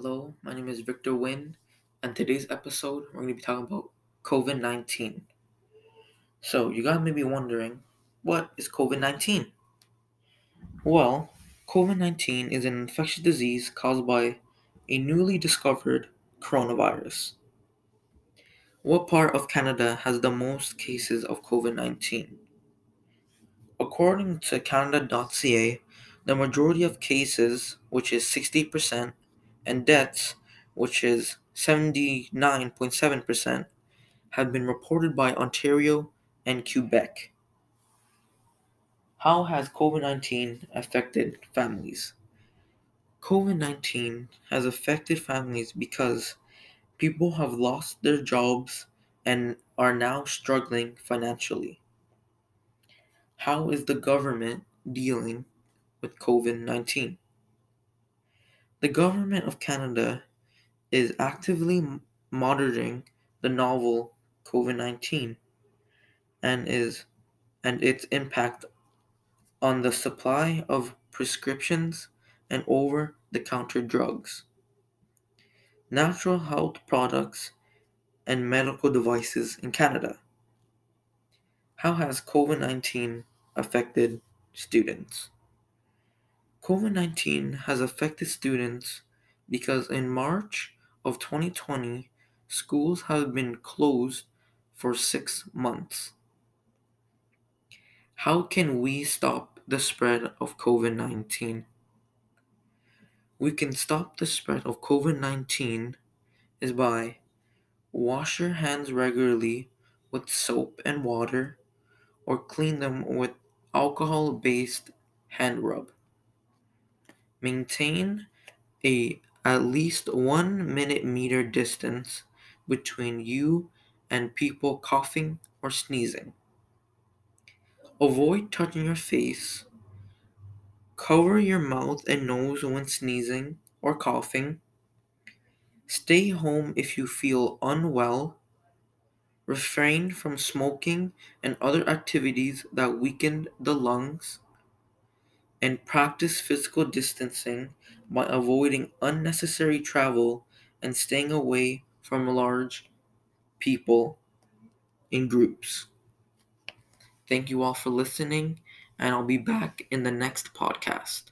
Hello, my name is Victor Wynn, and today's episode we're going to be talking about COVID 19. So, you guys may be wondering, what is COVID 19? Well, COVID 19 is an infectious disease caused by a newly discovered coronavirus. What part of Canada has the most cases of COVID 19? According to Canada.ca, the majority of cases, which is 60%, and deaths, which is 79.7%, have been reported by Ontario and Quebec. How has COVID 19 affected families? COVID 19 has affected families because people have lost their jobs and are now struggling financially. How is the government dealing with COVID 19? The Government of Canada is actively monitoring the novel COVID-19 and is and its impact on the supply of prescriptions and over-the-counter drugs, natural health products, and medical devices in Canada. How has COVID 19 affected students? COVID 19 has affected students because in March of 2020, schools have been closed for six months. How can we stop the spread of COVID 19? We can stop the spread of COVID 19 is by wash your hands regularly with soap and water or clean them with alcohol based hand rub. Maintain a at least one minute meter distance between you and people coughing or sneezing. Avoid touching your face. Cover your mouth and nose when sneezing or coughing. Stay home if you feel unwell. Refrain from smoking and other activities that weaken the lungs and practice physical distancing by avoiding unnecessary travel and staying away from large people in groups. Thank you all for listening, and I'll be back in the next podcast.